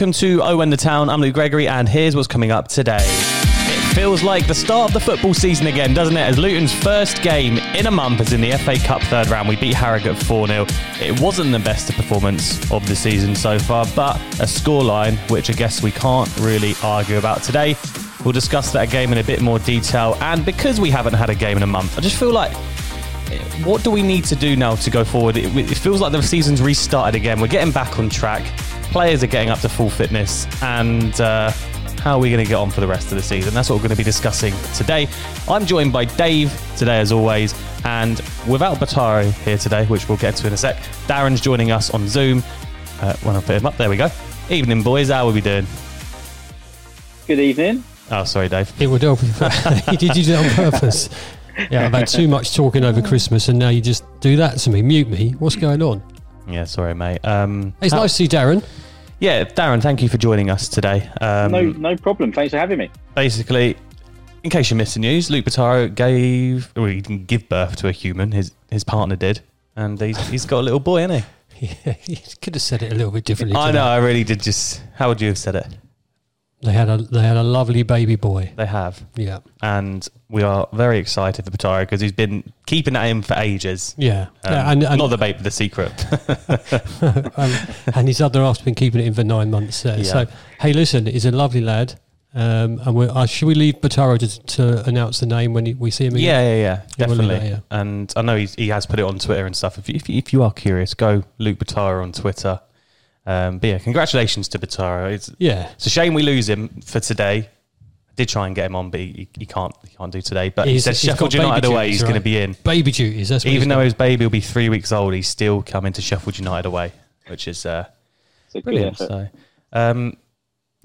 Welcome to Owen the Town. I'm Luke Gregory, and here's what's coming up today. It feels like the start of the football season again, doesn't it? As Luton's first game in a month is in the FA Cup third round. We beat Harrogate 4 0. It wasn't the best performance of the season so far, but a scoreline which I guess we can't really argue about today. We'll discuss that game in a bit more detail, and because we haven't had a game in a month, I just feel like what do we need to do now to go forward? It feels like the season's restarted again. We're getting back on track. Players are getting up to full fitness, and uh, how are we going to get on for the rest of the season? That's what we're going to be discussing today. I'm joined by Dave today, as always, and without Bataro here today, which we'll get to in a sec. Darren's joining us on Zoom. Uh, when I put him up, there we go. Evening, boys. How are we doing? Good evening. Oh, sorry, Dave. It would help you did you do it on purpose. Yeah, I've had too much talking over Christmas, and now you just do that to me. Mute me. What's going on? Yeah, sorry, mate. Um, It's how- nice to see Darren. Yeah, Darren, thank you for joining us today. Um, no, no problem. Thanks for having me. basically, in case you missed the news, Luke Bataro gave, well, he didn't give birth to a human. His his partner did, and he's he's got a little boy, isn't he? Yeah, you could have said it a little bit differently. I to know. that. I really did. Just how would you have said it? They had a they had a lovely baby boy. They have, Yeah, and we are very excited for Bataro because he's been keeping at him for ages. yeah, Um, Yeah, and and, not the babe, the secret. um, and his other half's been keeping it in for nine months. Uh, Yeah. So hey, listen, he's a lovely lad. Um, and we uh, should we leave Bataro to, to announce the name when he, we see him again? Yeah, yeah, yeah, Yeah, we'll definitely. And I know he's, he has put it on Twitter and stuff. If you, if you, if you are curious, go Luke Bataro on Twitter. Um, but yeah, congratulations to Bataro. It's, yeah. it's a shame we lose him for today. I did try and get him on, but he, he can't he can't do today. But he He's- said he's got Sheffield baby United away, duties, he's going to be in. Baby duties. That's what Even though got. his baby will be three weeks old, he's still coming to Sheffield United away, which is uh, It's a good brilliant. So, um,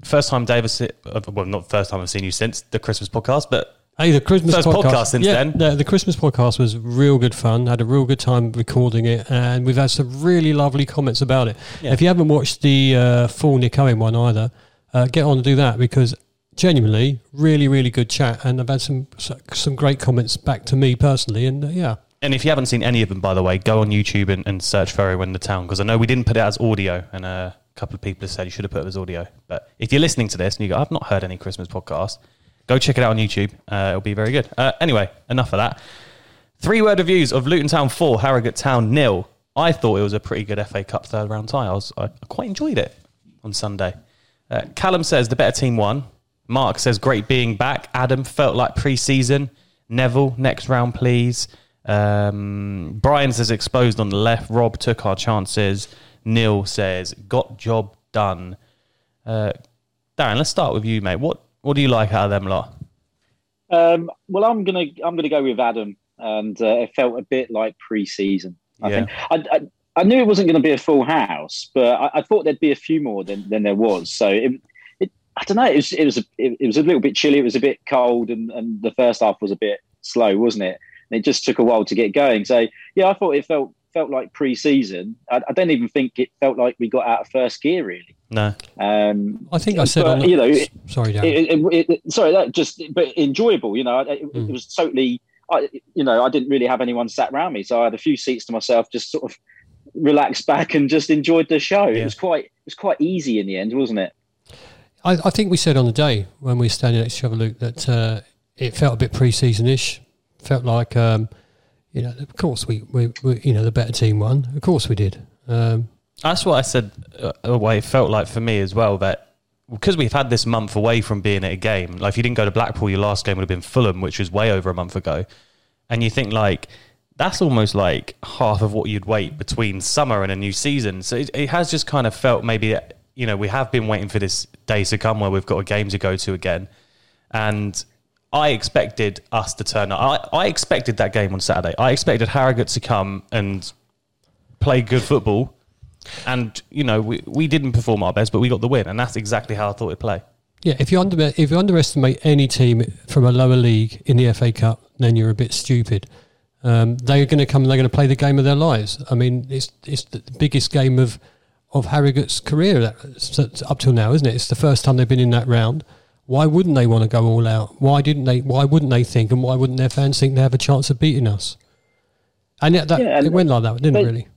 first time Dave has se- uh, well, not first time I've seen you since the Christmas podcast, but Hey, the Christmas First podcast. podcast since yeah, then. The, the Christmas podcast was real good fun. Had a real good time recording it, and we've had some really lovely comments about it. Yeah. If you haven't watched the uh, full Nick Owen one either, uh, get on and do that because genuinely, really, really good chat, and I've had some some great comments back to me personally, and uh, yeah, And if you haven't seen any of them, by the way, go on YouTube and, and search for Owen the Town because I know we didn't put it as audio, and a couple of people have said you should have put it as audio. But if you're listening to this and you go, I've not heard any Christmas podcast, go check it out on YouTube. Uh, it'll be very good. Uh, anyway, enough of that. Three word reviews of Luton Town 4, Harrogate Town nil. I thought it was a pretty good FA Cup third round tie. I, was, I quite enjoyed it on Sunday. Uh, Callum says the better team won. Mark says great being back. Adam felt like pre season. Neville, next round, please. Um, Brian says exposed on the left. Rob took our chances. Neil says got job done. Uh, Darren, let's start with you, mate. What what do you like out of them lot? Um, well, I'm gonna I'm gonna go with Adam, and uh, it felt a bit like pre-season. I Yeah. think I, I, I knew it wasn't going to be a full house, but I, I thought there'd be a few more than, than there was. So it, it I don't know. It was it was a, it, it was a little bit chilly. It was a bit cold, and, and the first half was a bit slow, wasn't it? And it just took a while to get going. So yeah, I thought it felt felt like pre-season. I, I don't even think it felt like we got out of first gear really. No, Um, I think I said but, on the, you know, it- sorry, Darren. it, it, it, sorry, that just but enjoyable. You know, it, it Mm. was totally. I, you know, I didn't really have anyone sat around me, so I had a few seats to myself, just sort of relaxed back and just enjoyed the show. Yeah. It was quite, it was quite easy in the end, wasn't it? I, I think we said on the day when we were standing next to each other, Luke, that uh, it felt a bit pre-season-ish. Felt like, um, you know, of course we, we, we, you know, the better team won. Of course we did. Um, That's what I said. Uh, way it felt like for me as well that because we've had this month away from being at a game. Like if you didn't go to Blackpool, your last game would have been Fulham, which was way over a month ago. And you think like that's almost like half of what you'd wait between summer and a new season. So it, it has just kind of felt maybe you know we have been waiting for this day to come where we've got a game to go to again. And I expected us to turn up. I, I expected that game on Saturday. I expected Harrogate to come and play good football. And, you know, we, we didn't perform our best, but we got the win. And that's exactly how I thought it'd play. Yeah, if you under if you underestimate any team from a lower league in the FA Cup, then you're a bit stupid. Um, they're going to come. and They're going to play the game of their lives. I mean, it's it's the biggest game of of Harrogate's career that, up till now, isn't it? It's the first time they've been in that round. Why wouldn't they want to go all out? Why didn't they? Why wouldn't they think? And why wouldn't their fans think they have a chance of beating us? And yet that, Yeah, and it went like that, didn't they- it? Really?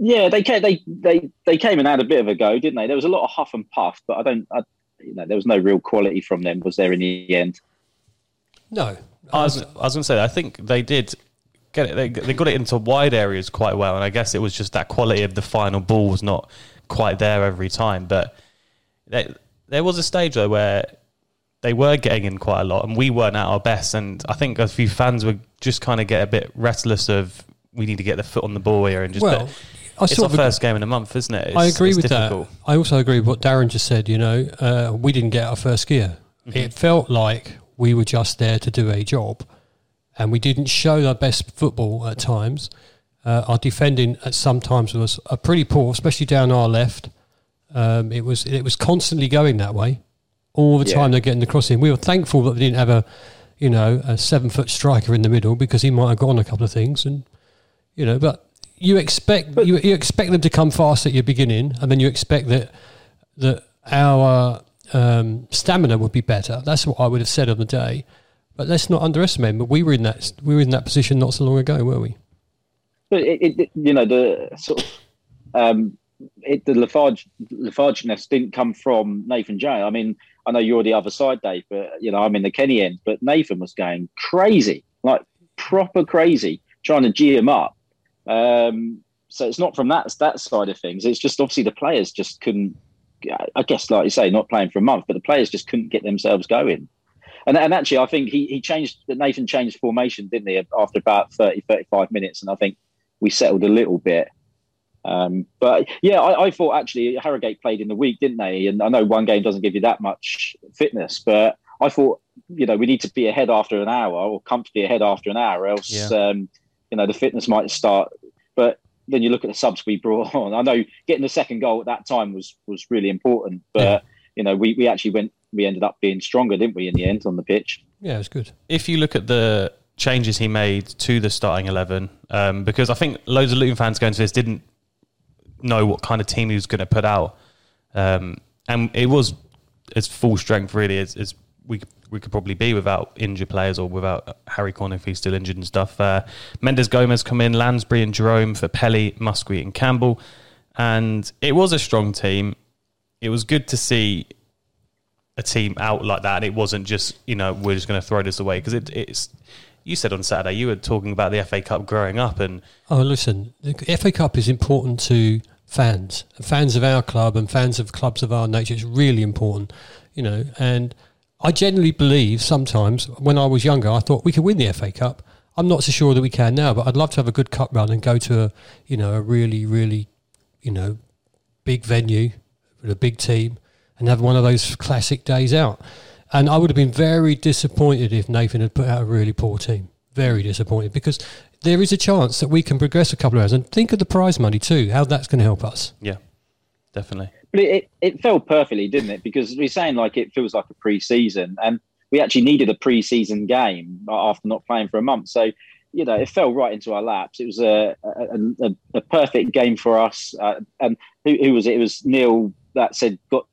Yeah, they came. They they they came and had a bit of a go, didn't they? There was a lot of huff and puff, but I don't. I, you know, there was no real quality from them. Was there in the end? No. I was, I was going to say, I think they did get it. They, they got it into wide areas quite well, and I guess it was just that quality of the final ball was not quite there every time. But they, there was a stage though where they were getting in quite a lot, and we weren't at our best. And I think a few fans would just kind of get a bit restless of we need to get the foot on the ball here and just. Well, I it's our first game in a month, isn't it? It's, I agree with difficult. that. I also agree with what Darren just said. You know, uh, we didn't get our first gear. Mm-hmm. It felt like we were just there to do a job, and we didn't show our best football at times. Uh, our defending at some times was uh, pretty poor, especially down our left. Um, it was it was constantly going that way all the Yeah. time. They're getting the crossing. We were thankful that they didn't have a you know a seven foot striker in the middle because he might have gone a couple of things and you know, but you expect you, you expect them to come fast at your beginning, and then you expect that that our um, stamina would be better. That's what I would have said on the day. But let's not underestimate. But we were in that we were in that position not so long ago, were we? But it, it, you know, the sort of um, it, the letharg didn't come from Nathan Jay. I mean, I know you're the other side, Dave, but you know, I'm in the Kenny end. But Nathan was going crazy, like proper crazy, trying to g him up. Um, so it's not from that that side of things. It's just obviously the players just couldn't. I guess, like you say, not playing for a month, but the players just couldn't get themselves going. And, and actually, I think he, he changed, Nathan changed formation, didn't he, after about 30, 35 minutes. And I think we settled a little bit. Um, but yeah, I, I thought actually Harrogate played in the week, didn't they? And I know one game doesn't give you that much fitness, but I thought, you know, we need to be ahead after an hour or comfortably ahead after an hour, else, Yeah. um, you know, the fitness might start. But then you look at the subs we brought on. I know getting the second goal at that time was was really important, but Yeah. you know, we, we actually went, we ended up being stronger, didn't we, in the end on the pitch? Yeah, it was good. if you look at the changes he made to the starting 11, um, because I think loads of Luton fans going to this didn't know what kind of team he was going to put out. Um, and it was as full strength, really, as, as we, we could probably be without injured players or without Harry Cornick if he's still injured and stuff. Uh, Mendes Gomes come in, Lansbury and Jerome for Pelly, Muskwe and Campbell. And it was a strong team. It was good to see a team out like that, and it wasn't just you know we're just going to throw this away because it, it's. You said on Saturday you were talking about the FA Cup growing up, and Oh, listen, the FA Cup is important to fans, fans of our club and fans of clubs of our nature. It's really important, you know. And I genuinely believe sometimes when I was younger, I thought we could win the FA Cup. I'm not so sure that we can now, but I'd love to have a good cup run and go to a, you know, a really, really, you know, big venue with a big team and have one of those classic days out. And I would have been very disappointed if Nathan had put out a really poor team. Very disappointed because there is a chance that we can progress a couple of hours. And think of the prize money too, how that's going to help us. yeah, definitely. But it, it, it fell perfectly, didn't it? Because we're saying like it feels like a pre-season, and we actually needed a pre-season game after not playing for a month. So, you know, it fell right into our laps. It was a a, a, a perfect game for us. Uh, and who, who was it? It was Neil that said got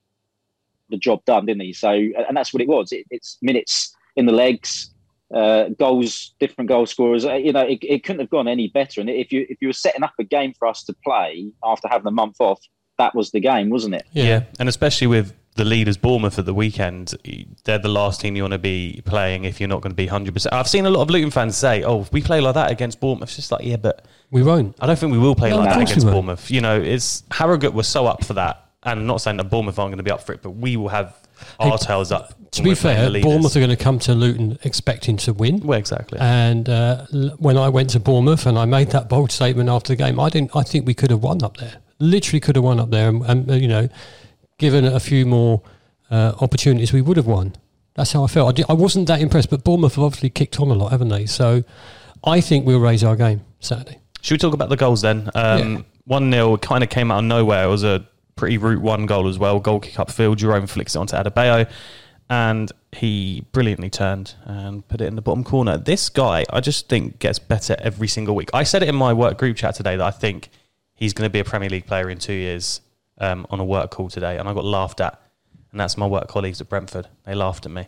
the job done, didn't he? So, and that's what it was. It, it's minutes in the legs. Uh, goals, different goal scorers. Uh, you know, it, it couldn't have gone any better. And if you if you were setting up a game for us to play after having a month off, that was the game, wasn't it? Yeah. and especially with the leaders Bournemouth at the weekend, they're the last team you want to be playing if you're not going to be hundred percent. I've seen a lot of Luton fans say, "Oh, if we play like that against Bournemouth." It's just like, yeah, but We won't. I don't think we will play No, like that against won't. Bournemouth. You know, it's Harrogate was so up for that, and I'm not saying that Bournemouth aren't going to be up for it, but we will have our tails up. To be fair. Bournemouth are going to come to Luton expecting to win. Well, exactly. And uh, when I went to Bournemouth and I made that bold statement after the game, I didn't. I think we could have won up there. Literally could have won up there, and, and uh, you know, given a few more uh, opportunities, we would have won. That's how I felt. I, did, I wasn't that impressed, but Bournemouth have obviously kicked on a lot, haven't they? So I think we'll raise our game Saturday. Should we talk about the goals then? Um, 1 0 kind of came out of nowhere. It was a pretty route one goal as well. Goal kick upfield. Jerome flicks it onto Adebayo. And he brilliantly turned and put it in the bottom corner. This guy, I just think, gets better every single week. I said it in my work group chat today that I think he's going to be a Premier League player in two years um, on a work call today. And I got laughed at. And that's my work colleagues at Brentford. They laughed at me.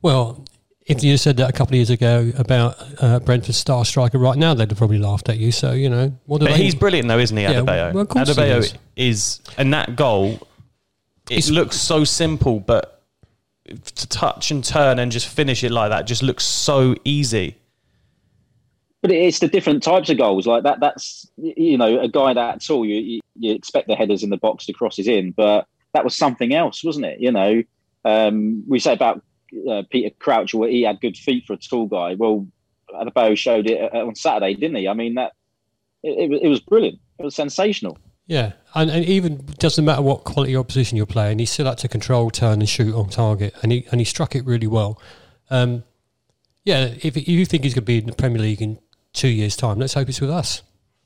Well, if you said that a couple of years ago about uh, Brentford's star striker right now, they'd have probably laughed at you. So, you know, what do But they he's brilliant though, isn't he, Yeah, Adebayo? well, of course Adebayo is. is. and that goal, it looks so simple, but to touch and turn and just finish it like that just looks so easy. But it's the different types of goals like that. That's you know a guy that tall. You, you expect the headers in the box to crosses in, but that was something else, wasn't it? You know, um, we say about uh, Peter Crouch, where he had good feet for a tall guy. Well, Adebayo showed it uh, on Saturday, didn't he? I mean that it, it was brilliant. It was sensational. Yeah, and, and even doesn't matter what quality opposition you're playing, he still had to control, turn, and shoot on target, and he and he struck it really well. Um, yeah, if you think he's going to be in the Premier League in two years' time, let's hope it's with us.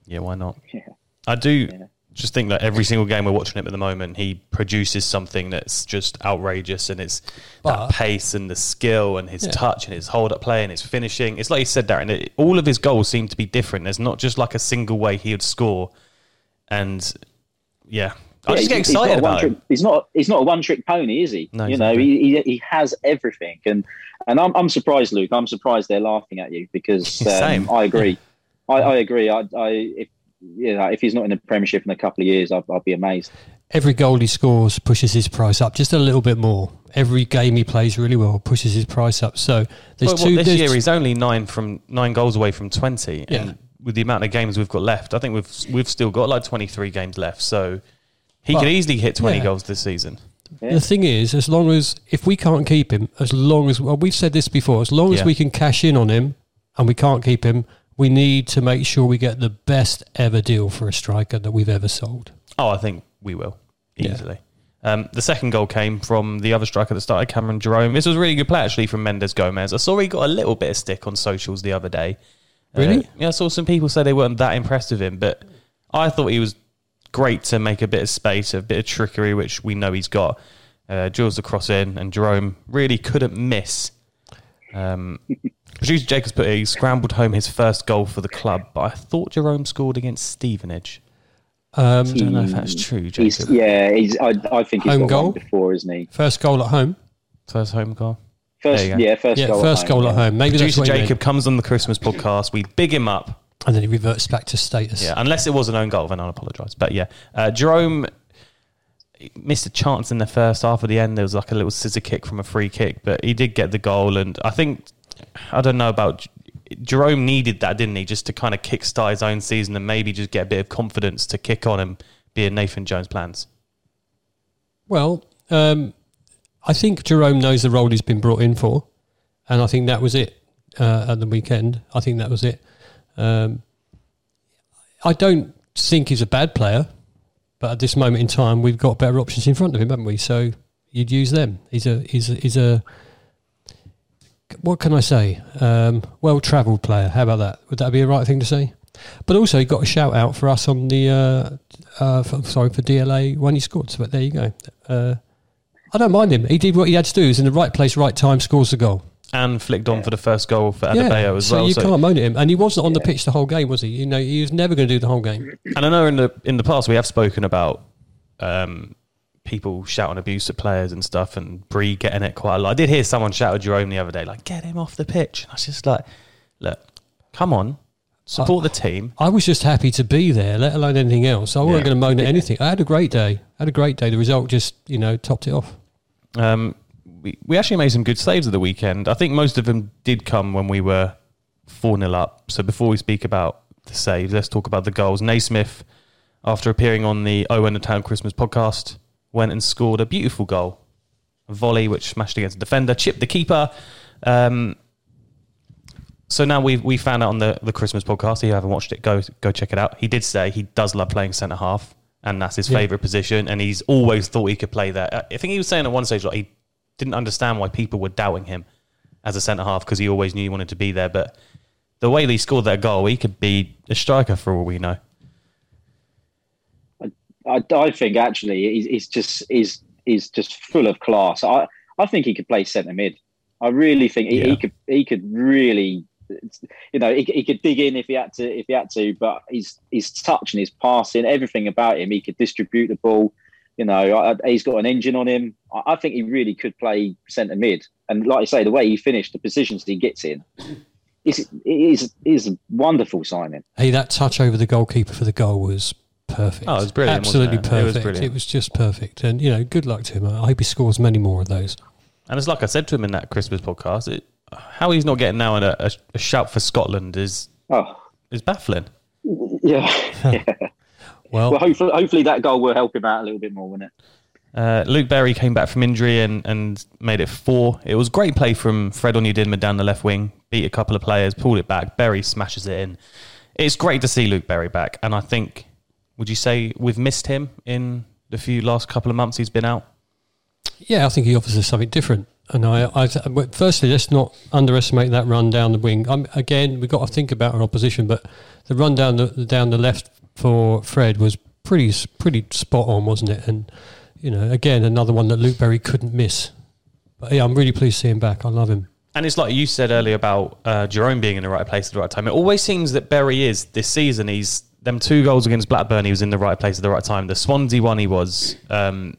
Yeah, why not? Yeah. I do just think that every single game we're watching him at the moment, he produces something that's just outrageous, and it's But- that pace and the skill and his Yeah. touch and his hold up play and his finishing. It's like you said, Darren. It, all of his goals seem to be different. There's not just like a single way he would score, and yeah, I Yeah, just get he's- he's not excited about one-trick- him. He's not. He's not a one-trick pony, is he? No, you know, he, he he has everything, and and I'm I'm surprised, Luke. I'm surprised they're laughing at you because um, I agree. I, I agree. I, I if you know if he's not in the Premiership in a couple of years, I'll, I'll be amazed. Every goal he scores pushes his price up just a little bit more. Every game he plays really well pushes his price up. So there's Well, two. well, this there's- year he's only nine from nine goals away from twenty, Yeah. and with the amount of games we've got left, I think we've we've still got like twenty three games left. So he But- could easily hit twenty yeah. goals this season. Yeah. The thing is, as long as if we can't keep him, as long as well, we've said this before, as long as Yeah. we can cash in on him and we can't keep him, we need to make sure we get the best ever deal for a striker that we've ever sold. Oh, I think we will Yeah. easily. Um, the second goal came from the other striker that started, Cameron Jerome. This was a really good play actually from Mendes Gomes. I saw he got a little bit of stick on socials the other day. Uh, Really? yeah, I saw some people say they weren't that impressed with him, but I thought he was great to make a bit of space, a bit of trickery, which we know he's got. Uh, drills the cross in, and Jerome really couldn't miss. Um, Producer Jacobs put he scrambled home his first goal for the club, but I thought Jerome scored against Stevenage. Um, I don't know if that's true, He's, yeah, he's. I, I think he's Home got goal? one before, isn't he? first goal at home. First home goal. First, go. yeah, first Yeah, goal. first at goal home, at home. Maybe Producer what he Jacob meant. comes on the Christmas podcast. We big him up. and then he reverts back to status. Yeah, unless it was an own goal, then I'll apologise. But yeah, uh, Jerome missed a chance in the first half. At the end, there was like a little scissor kick from a free kick, but he did get the goal. And I think I don't know about Jerome needed that, didn't he, just to kind of kickstart his own season and maybe just get a bit of confidence to kick on and be in Nathan Jones' plans. Well, um, I think Jerome knows the role he's been brought in for, and I think that was it uh, at the weekend. I think that was it. Um, I don't think he's a bad player, but at this moment in time, we've got better options in front of him, haven't we? So you'd use them. He's a he's a, he's a what can I say? Um, well-travelled player. How about that? Would that be a right thing to say? But also, he got a shout out for us on the uh, uh, for, sorry for DLA when he scored. So but there you go. Uh, I don't mind him. He did what he had to do. He was in the right place, right time, scores the goal. And flicked on for the first goal for Adebayo as so well. you can't moan at him. And he wasn't on the pitch the whole game, was he? You know, he was never going to do the whole game. And I know in the in the past we have spoken about um, people shouting abuse at players and stuff, and Bree getting it quite a lot. I did hear someone shout at Jerome the other day, like "Get him off the pitch." And I was just like, "Look, come on, support the team." I was just happy to be there, let alone anything else. I wasn't Yeah. going to moan at anything. I had a great day. I had a great day. The result just, you know, topped it off. Um, we we actually made some good saves of the weekend. I think most of them did come when we were four 0 up. So before we speak about the saves, let's talk about the goals. Naismith, after appearing on the Owen the Town Christmas podcast, went and scored a beautiful goal, a volley which smashed against the defender, chipped the keeper. Um, so now we we found out on the, the Christmas podcast. If you haven't watched it, go go check it out. He did say he does love playing centre half, and that's his Yeah. favourite position. And he's always thought he could play that. Uh, I think he was saying at one stage like he didn't understand why people were doubting him as a centre half because he always knew he wanted to be there. But the way he scored that goal, he could be a striker for all we know. I, I think actually he's, he's just he's he's just full of class. I I think he could play centre mid. I really think he, Yeah. he could he could really you know he, he could dig in if he had to if he had to but his his touch and his passing everything about him he could distribute the ball you know I, he's got an engine on him I, I think he really could play centre mid and like I say the way he finished the positions he gets in is is is a wonderful signing Hey, that touch over the goalkeeper for the goal was perfect. Oh, it was brilliant, wasn't Absolutely it? It was perfect. brilliant. just perfect. And, you know, good luck to him. I hope he scores many more of those. And it's like I said to him in that Christmas podcast, it, how he's not getting now in a, a, a shout for Scotland is oh is baffling. yeah, yeah. Well, well hopefully hopefully that goal will help him out a little bit more won't it Uh, Luke Berry came back from injury and, and made it four. It was great play from Fred Onyedinma down the left wing. Beat a couple of players, pulled it back. Berry smashes it in. It's great to see Luke Berry back, and I think, would you say we've missed him in the few last couple of months he's been out? yeah, I think he offers us something different. And I, I firstly, let's not underestimate that run down the wing. Um, again, we've got to think about our opposition, but the run down the down the left for Fred was pretty pretty spot on, wasn't it? And you know, again, another one that Luke Berry couldn't miss. But yeah, I'm really pleased to see him back. I love him. And it's like you said earlier about uh, Jerome being in the right place at the right time. It always seems that Berry is this season. He's them two goals against Blackburn. He was in the right place at the right time. The Swansea one, he was. Um,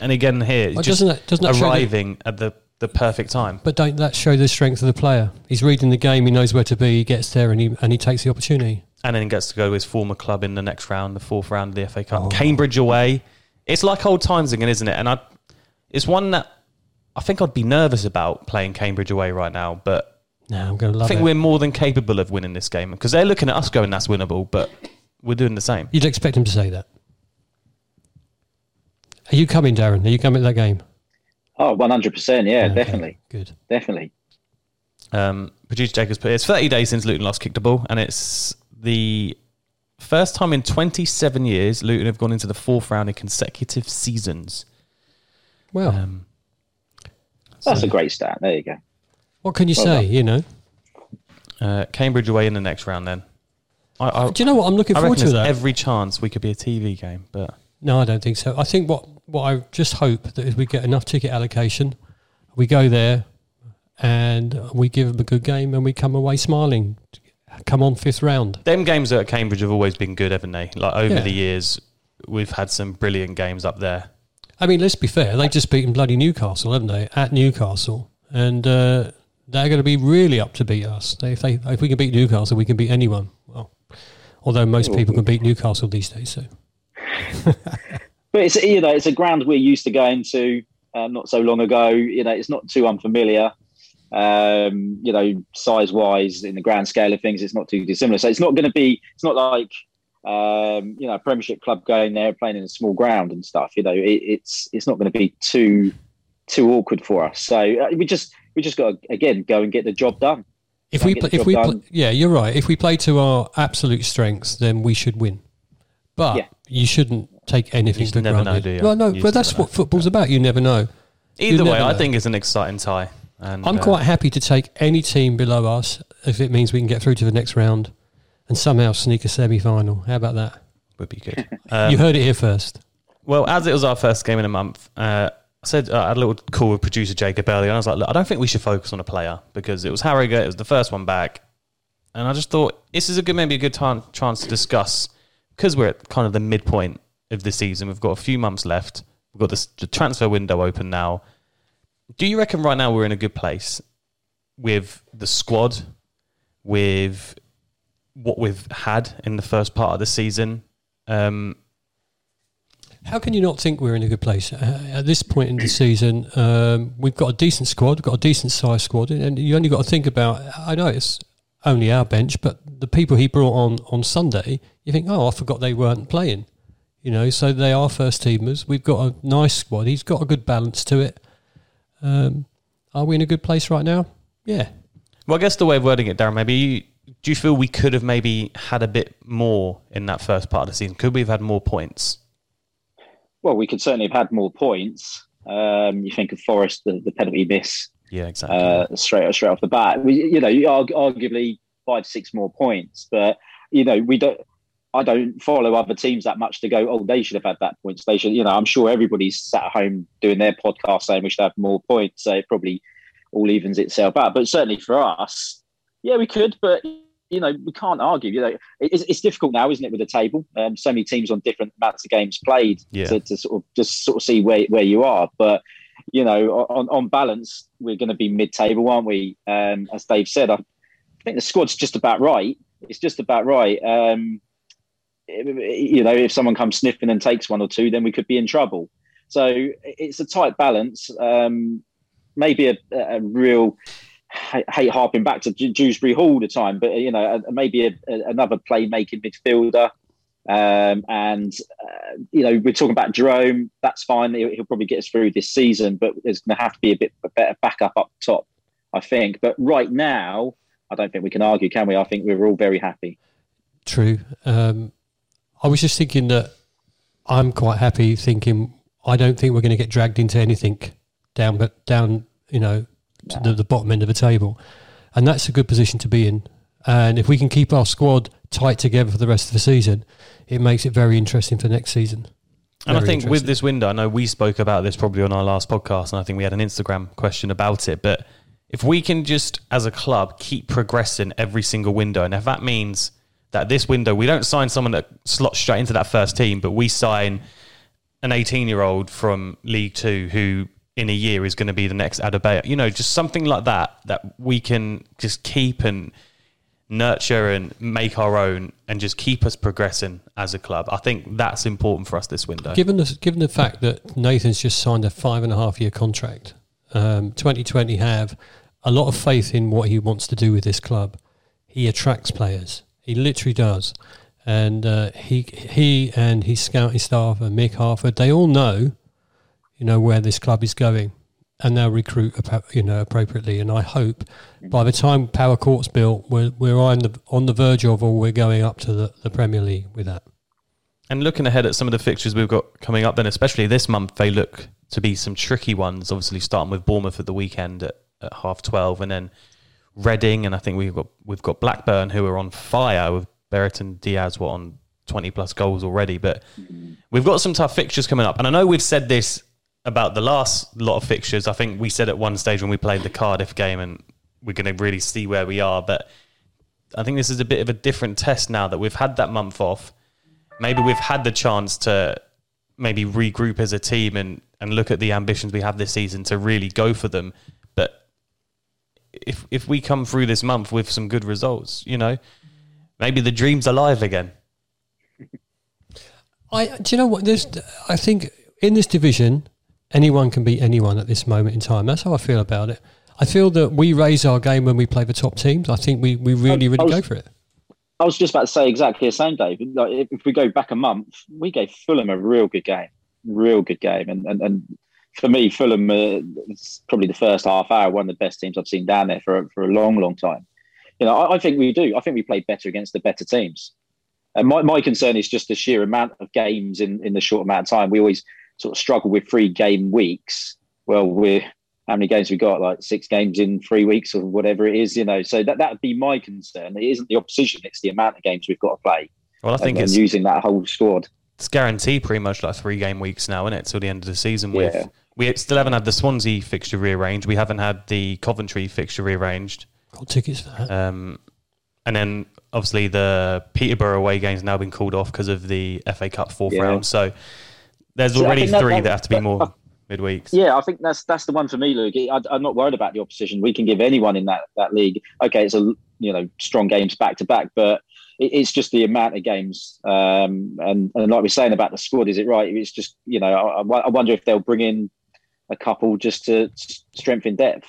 and again here, Well, just doesn't that- doesn't that show that- arriving at the, the perfect time. But don't that show the strength of the player? He's reading the game. He knows where to be. He gets there and he and he takes the opportunity. and then he gets to go to his former club in the next round, the fourth round of the FA Cup. Oh. Cambridge away. It's like old times again, isn't it? And I, it's one that I think I'd be nervous about playing Cambridge away right now, but No, I'm going to I think it. we're more than capable of winning this game because they're looking at us going, "That's winnable," but we're doing the same. You'd expect him to say that. Are you coming, Darren? Are you coming to that game? Oh 100% yeah Okay, definitely Good. definitely Um, producer Jacobs put it's 30 days since Luton last kicked a ball, and it's the first time in 27 years Luton have gone into the fourth round in consecutive seasons. Well, Um, that's a great stat there you go what can you well say? done. You know. uh, Cambridge away in the next round, then. I, I, Do you know what I'm looking I forward to? That every chance we could be a TV game, but no, I don't think so. I think what what I just hope that is we get enough ticket allocation, we go there, and we give them a good game, and we come away smiling. Come on, fifth round. them games at Cambridge have always been good, haven't they? Like over Yeah. the years, we've had some brilliant games up there. I mean, let's be fair. They just beaten bloody Newcastle, haven't they? At Newcastle, and uh, they're going to be really up to beat us. They, if they, if we can beat Newcastle, we can beat anyone. Well, although most people can beat Newcastle these days. So but it's you know it's a ground we're used to going to um, not so long ago you know it's not too unfamiliar um, you know size wise in the grand scale of things it's not too dissimilar so it's not going to be it's not like um, you know a premiership club going there playing in a small ground and stuff you know it, it's it's not going to be too too awkward for us so uh, we just we just got to again go and get the job done if we pl- if we pl- yeah, you're right. If we play to our absolute strengths, then we should win. But Yeah. You shouldn't take anything just for never know, granted. do you? Well, no, You but that's never what football's about. You never know. Either You way, never I know. think it's an exciting tie. And I'm uh, quite happy to take any team below us if it means we can get through to the next round and somehow sneak a semi-final. How about that? would be good. Um, you heard it here first. Well, as it was our first game in a month, uh, I said uh, I had a little call with producer Jacob earlier, and I was like, "Look, I don't think we should focus on a player because it was Harrogate, it was the first one back, and I just thought this is a good, maybe a good time, chance to discuss because we're at kind of the midpoint of the season. We've got a few months left. We've got this, the transfer window open now. Do you reckon right now we're in a good place with the squad, with what we've had in the first part of the season? Um, How can you not think we're in a good place uh, at this point in the season? Um, we've got a decent squad, we've got a decent sized squad, and you only got to think about. I know it's only our bench, but the people he brought on on Sunday, you think, oh, I forgot they weren't playing. You know, so they are first teamers. We've got a nice squad. He's got a good balance to it. Um, are we in a good place right now? Yeah. Well, I guess the way of wording it, Darren, maybe you, do you feel we could have maybe had a bit more in that first part of the season? Could we have had more points? well, we could certainly have had more points. Um, you think of Forest, the, the penalty miss Yeah, exactly. uh, straight straight off the bat. We, you know, you arguably five six more points, but you know we don't. I don't follow other teams that much to go. Oh, they should have had that point station. You know, I'm sure everybody's sat at home doing their podcast saying we should have more points. So it probably all evens itself out. But certainly for us, yeah, we could. But you know, we can't argue. You know, it's, it's difficult now, isn't it, with the table? Um, so many teams on different amounts of games played Yeah. to, to sort of just sort of see where where you are. But you know, on, on balance, we're going to be mid-table, aren't we? Um, as Dave said, I think the squad's just about right. It's just about right. Um, you know, if someone comes sniffing and takes one or two, then we could be in trouble. So it's a tight balance. Um, maybe a, a real I hate harping back to Dew- Dewsbury Hall all the time, but you know, maybe a, a, another playmaking midfielder. Um, and uh, you know, we're talking about Jerome. That's fine. He'll, he'll probably get us through this season, but there's going to have to be a bit a better backup up top, I think. But right now, I don't think we can argue, can we? I think we're all very happy. True. Um, I was just thinking that I'm quite happy thinking I don't think we're going to get dragged into anything down, but down, you know, to the, the bottom end of the table. And that's a good position to be in. And if we can keep our squad tight together for the rest of the season, it makes it very interesting for next season. And I think with this window, I know we spoke about this probably on our last podcast, and I think we had an Instagram question about it. But if we can just, as a club, keep progressing every single window, and if that means that this window, we don't sign someone that slots straight into that first team, but we sign an 18 year old from League Two who in a year is going to be the next Adebayo, you know, just something like that, that we can just keep and nurture and make our own and just keep us progressing as a club. I think that's important for us this window. Given the given the fact that Nathan's just signed a five and a half year contract, um, 2020 have a lot of faith in what he wants to do with this club. He attracts players. He literally does, and uh, he he and his scouting staff and Mick Harford they all know, you know where this club is going, and they'll recruit you know appropriately. And I hope mm-hmm. by the time Power Court's built, we're we're on the on the verge of or we're going up to the, the Premier League with that. And looking ahead at some of the fixtures we've got coming up, then especially this month, they look to be some tricky ones. Obviously, starting with Bournemouth at the weekend at, at half twelve, and then Reading, and I think we've got we've got Blackburn who are on fire with Brereton Diaz, what on twenty plus goals already. But mm-hmm. we've got some tough fixtures coming up, and I know we've said this about the last lot of fixtures. I think we said at one stage when we played the Cardiff game, and we're going to really see where we are. But I think this is a bit of a different test now that we've had that month off maybe we've had the chance to maybe regroup as a team and, and look at the ambitions we have this season to really go for them. But if if we come through this month with some good results, you know, maybe the dream's alive again. I do you know what this I think in this division anyone can beat anyone at this moment in time. That's how I feel about it. I feel that we raise our game when we play the top teams. I think we, we really, really was- go for it. I was just about to say exactly the same, David. Like if, we go back a month, we gave Fulham a real good game, real good game, and and, and for me, Fulham uh, probably the first half hour one of the best teams I've seen down there for a- for a long, long time. You know, I, I think we do. I think we played better against the better teams. And my, my concern is just the sheer amount of games in, in the short amount of time. We always sort of struggle with three game weeks. Well, we're how many games we got? Like six games in three weeks or whatever it is, you know. So that that would be my concern. It isn't the opposition; it's the amount of games we've got to play. Well, I think and, it's using that whole squad. it's guaranteed pretty much like three game weeks now, isn't it? Till the end of the season. Yeah. With we still haven't had the Swansea fixture rearranged. We haven't had the Coventry fixture rearranged. Got tickets for that. Um, and then obviously the Peterborough away game's now been called off because of the FA Cup fourth Yeah. round. So there's So already think three that- that have to be that- more midweeks. Yeah, I think that's that's the one for me, Luke. I, I'm not worried about the opposition. We can give anyone in that that league. Okay, it's a you know strong games back to back, but it, it's just the amount of games. Um, and and like we're saying about the squad, is it right? It's just you know I, I I wonder if they'll bring in a couple just to s- strengthen depth.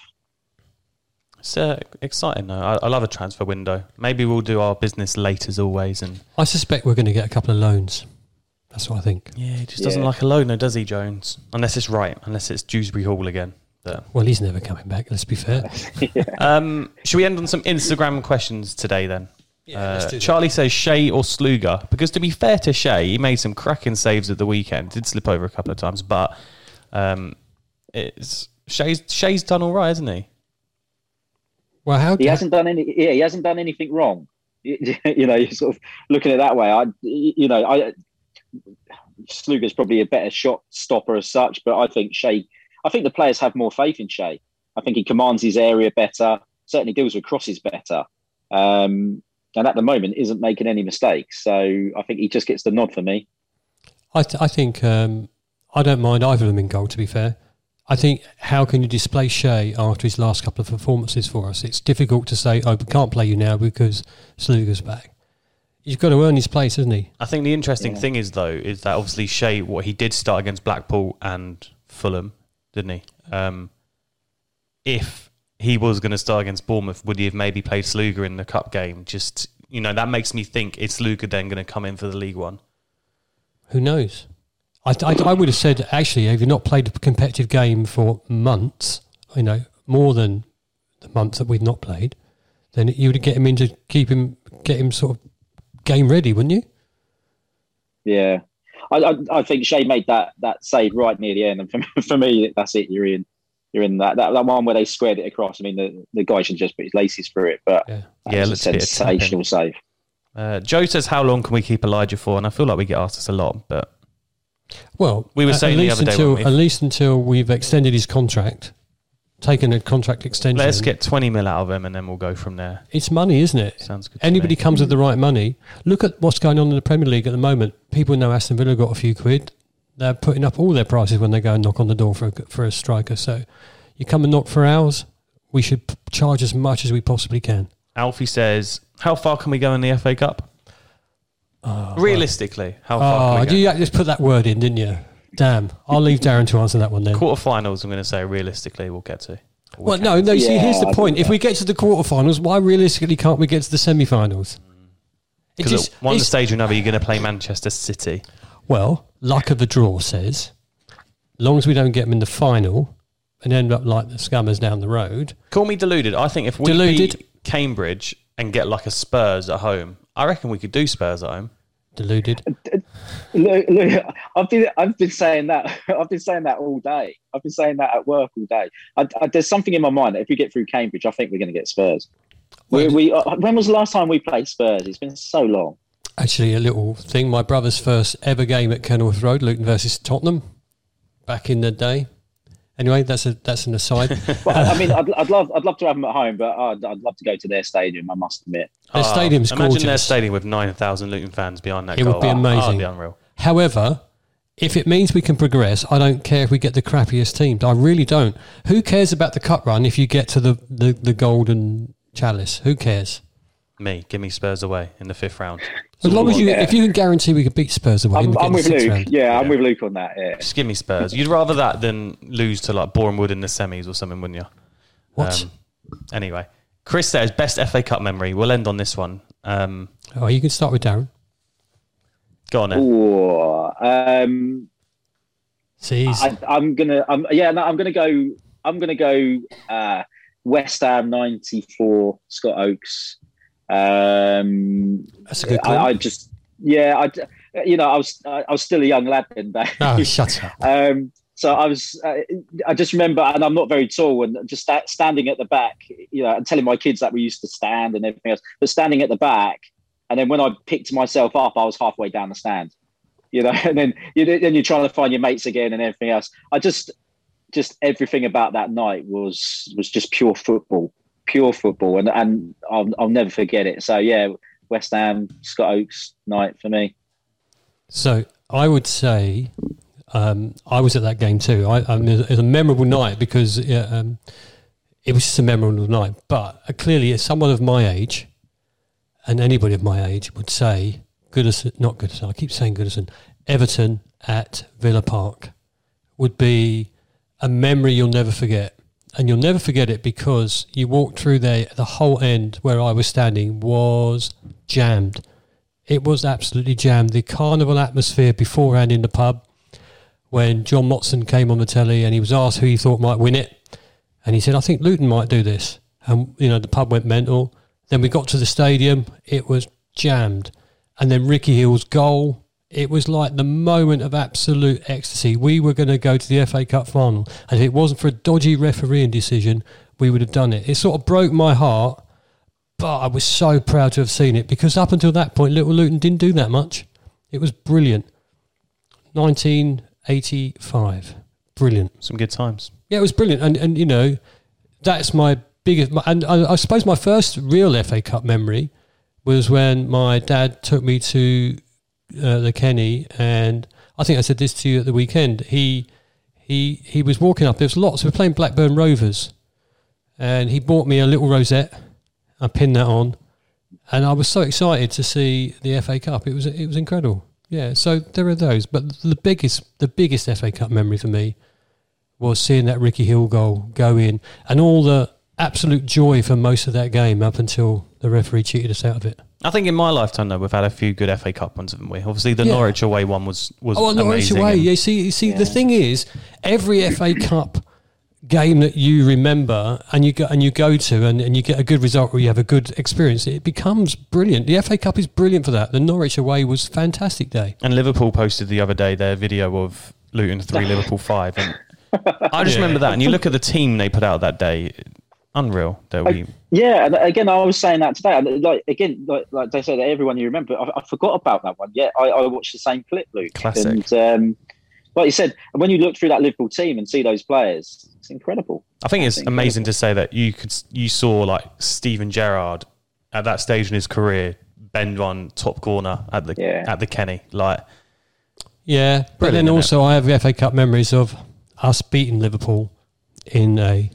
It's uh, exciting though. I, I love a transfer window. Maybe we'll do our business late as always. And I suspect we're going to get a couple of loans. That's what I think. yeah, he just doesn't Yeah. like a loaner, does he, Jones? Unless it's right. Unless it's Dewsbury Hall again. But, Well, he's never coming back. Let's be fair. um, should we end on some Instagram questions today then? Uh, Charlie says Shea or Sluga because to be fair to Shea, he made some cracking saves at the weekend. Did slip over a couple of times, but um, it's Shea's Shea's done all right, hasn't he? Well, how He hasn't done any. Yeah, he hasn't done anything wrong. You you know, you're sort of looking at it that way. I, you know, I Sluga's probably a better shot stopper as such, but I think Shea. I think the players have more faith in Shea. I think he commands his area better. Certainly deals with crosses better. Um, and at the moment, isn't making any mistakes. So I think he just gets the nod for me. I, th- I think um, I don't mind either of them in goal. To be fair, I think how can you display Shea after his last couple of performances for us? It's difficult to say, "Oh, we can't play you now because Sluga's back." He's got to earn his place, hasn't he? I think the interesting Yeah. thing is though is that obviously Shea, what he did start against Blackpool and Fulham, didn't he? Um, if he was going to start against Bournemouth, would he have maybe played Sluga in the cup game? Just you know, that makes me think is Sluga then going to come in for the League One? Who knows? I, I, I would have said actually, if you've not played a competitive game for months? You know, more than the months that we've not played, then you would get him into keep him, get him sort of game ready, wouldn't you? Yeah, I, I, I think Shea made that that save right near the end, and for, for me, that's it. You're in, you're in that, that that one where they squared it across. I mean, the, the guy should just put his laces through it, but Yeah. that Yeah, was let's a get a tap sensational save. Uh, Joe says, "How long can we keep Elijah for?" And I feel like we get asked this a lot, but Well, We were saying at the other day, until we? at least until we've extended his contract, taken a contract extension. let's get twenty mil out of him, and then we'll go from there. It's money, isn't it? Sounds good. Anybody me. comes with the right money. Look at what's going on in the Premier League at the moment. People know Aston Villa got a few quid. They're putting up all their prices when they go and knock on the door for a, for a striker. So you come and knock for ours, we should p- charge as much as we possibly can. Alfie says, "How far can we go in the FA Cup?" Ah, Realistically, how far Oh, can we you just put that word in, didn't you? Damn. I'll leave Darren to answer that one then. Quarterfinals, I'm going to say realistically, we'll get to. We Well, can. no, no. See, Yeah, here's the I point. If we get to the quarterfinals, why realistically can't we get to the semi-finals? Because just- at one stage or another, you're going to play Manchester City. Well, luck of the draw says, long as we don't get them in the final and end up like the scammers down the road. Call me deluded. I think if we Deluded. beat Cambridge and get like a Spurs at home, I reckon we could do Spurs at home. Deluded. Look, look, I've been I've been saying that I've been saying that all day. I've been saying that at work all day. I, I, there's something in my mind that if we get through Cambridge, I think we're going to get Spurs. We, we uh, when was the last time we played Spurs? It's been so long. Actually, a little thing. My brother's first ever game at Kenilworth Road, Luton versus Tottenham, back in the day. Anyway, that's a that's an aside. But I I mean, I'd, I'd love I'd love to have them at home, but I'd, I'd love to go to their stadium. I must admit. Their Ah, stadium's Imagine their stadium with 9,000 Luton fans behind that It goal. would be Ah, amazing. that'd be unreal. However, if it means we can progress, I don't care if we get the crappiest teams. I really don't. Who cares about the cup run if you get to the, the, the golden chalice? Who cares? Me, give me Spurs away in the fifth round. As long as you, Yeah. if you can guarantee we can beat Spurs away, I'm, I'm with Luke. round. Yeah, I'm Yeah. with Luke on that. Yeah. Just give me Spurs. You'd rather that than lose to like Boreham Wood in the semis or something, wouldn't you? What? Um, anyway, Chris says best FA Cup memory. We'll end on this one. Um, oh, you can start with Darren. go on then. Ooh, um, See, I, I'm gonna. I'm, yeah, no, I'm gonna go. I'm gonna go. Uh, West Ham '94, Scott Oakes. Um, that's a good call. I, I just, yeah, I, you know, I was, I, was still a young lad then. Back. oh, shut up. Um, so I was, uh, I just remember, and I'm not very tall, and just sta standing at the back, you know, and telling my kids that we used to stand and everything else, but standing at the back, and then when I picked myself up, I was halfway down the stand, you know, and then you then you're trying to find your mates again and everything else. I just, just everything about that night was was just pure football, pure football, and and I'll, I'll never forget it. So yeah, West Ham, Scott Oakes night for me. So I would say um, I was at that game too. I, I mean, it was a memorable night because um, it was just a memorable night. But uh, clearly, as someone of my age, and anybody of my age would say, Goodison, not Goodison, I keep saying Goodison, Everton at Villa Park would be a memory you'll never forget. And you'll never forget it because you walked through there, the whole end where I was standing was jammed. It was absolutely jammed. The carnival atmosphere beforehand in the pub, when John Motson came on the telly and he was asked who he thought might win it, and he said, "I think Luton might do this." And you know, the pub went mental. Then we got to the stadium; it was jammed, and then Ricky Hill's goal. It was like the moment of absolute ecstasy. We were going to go to the FA Cup final, and if it wasn't for a dodgy refereeing decision, we would have done it. It sort of broke my heart, but I was so proud to have seen it because up until that point, Little Luton didn't do that much. It was brilliant. 1985. Brilliant. Some good times. Yeah, it was brilliant, and and you know, that's my biggest. My, and I, I suppose my first real FA Cup memory was when my dad took me to uh, the Kenny, and I think I said this to you at the weekend. He he he was walking up. There was lots. We were playing Blackburn Rovers, and he bought me a little rosette. I pinned that on, and I was so excited to see the FA Cup. It was it was incredible. Yeah, so there are those, but the biggest the biggest FA Cup memory for me was seeing that Ricky Hill goal go in, and all the absolute joy for most of that game up until the referee cheated us out of it. I think in my lifetime though we've had a few good FA Cup ones, haven't we? Obviously the Yeah. Norwich away one was was Oh, no, it's amazing. away. and- Yeah, see, you see, the thing is, every FA Cup game that you remember and you go and you go to and, and you get a good result or you have a good experience, it becomes brilliant. The FA Cup is brilliant for that. The Norwich away was fantastic day. And Liverpool posted the other day their video of Luton three, Liverpool five, and I just Yeah. remember that. And you look at the team they put out that day, unreal. That we Yeah, and again, I was saying that today. And like again, like, like they said, everyone you remember. I, I forgot about that one. Yeah, I, I watched the same clip, Luke. Classic. And um, like you said, when you look through that Liverpool team and see those players, it's incredible. I think it's That's amazing to say that you could you saw like Steven Gerrard at that stage in his career bend one top corner at the Yeah. at the Kenny. Like Yeah, but Brilliant, then innit? also I have FA Cup memories of us beating Liverpool in a.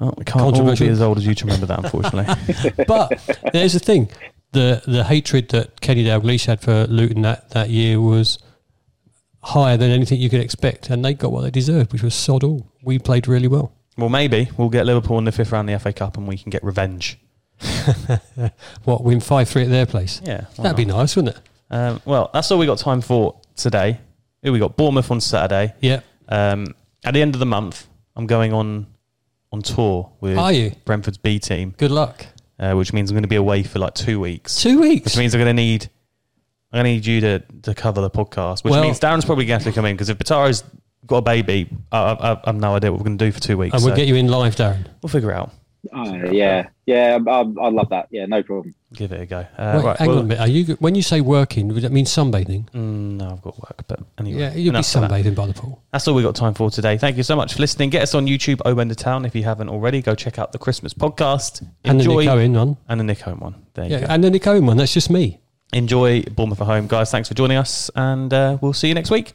oh, we can't all be as old as you to remember that, unfortunately. But there's the thing: the the hatred that Kenny Dalglish had for Luton that, that year was higher than anything you could expect, and they got what they deserved, which was sod all. We played really well. well, maybe we'll get Liverpool in the fifth round of the FA Cup and we can get revenge. What win five three at their place? Yeah, That'd be nice, wouldn't it? Um, well, that's all we got time for today. Who we got? Bournemouth on Saturday. Yeah. Um, at the end of the month, I'm going on on tour with Are you? Brentford's B team, Good luck. uh, which means I'm going to be away for like two weeks. Two weeks. Which means I'm going to need I'm going to need you to, to cover the podcast. Which Well- means Darren's probably going to have to come in because if Bataro's got a baby, I, I, I have no idea what we're going to do for two weeks. and we'll so get you in live, Darren. we'll figure it out. Oh, yeah, yeah, I, I love that. Yeah, no problem. Give it a go. Uh, Wait, right, hang well- on a minute. Are you when you say working? Would that mean sunbathing? Mm, no, I've got work, but anyway. Yeah, you'll be enough of that. sunbathing by the pool. That's all we got time for today. Thank you so much for listening. Get us on YouTube, Owen the Town. If you haven't already, go check out the Christmas podcast. And the Enjoy Nick Owen one. and the Nick Owen one. There you Yeah, go. and the Nick Owen one. That's just me. Enjoy Bournemouth at home, guys. Thanks for joining us, and uh, we'll see you next week.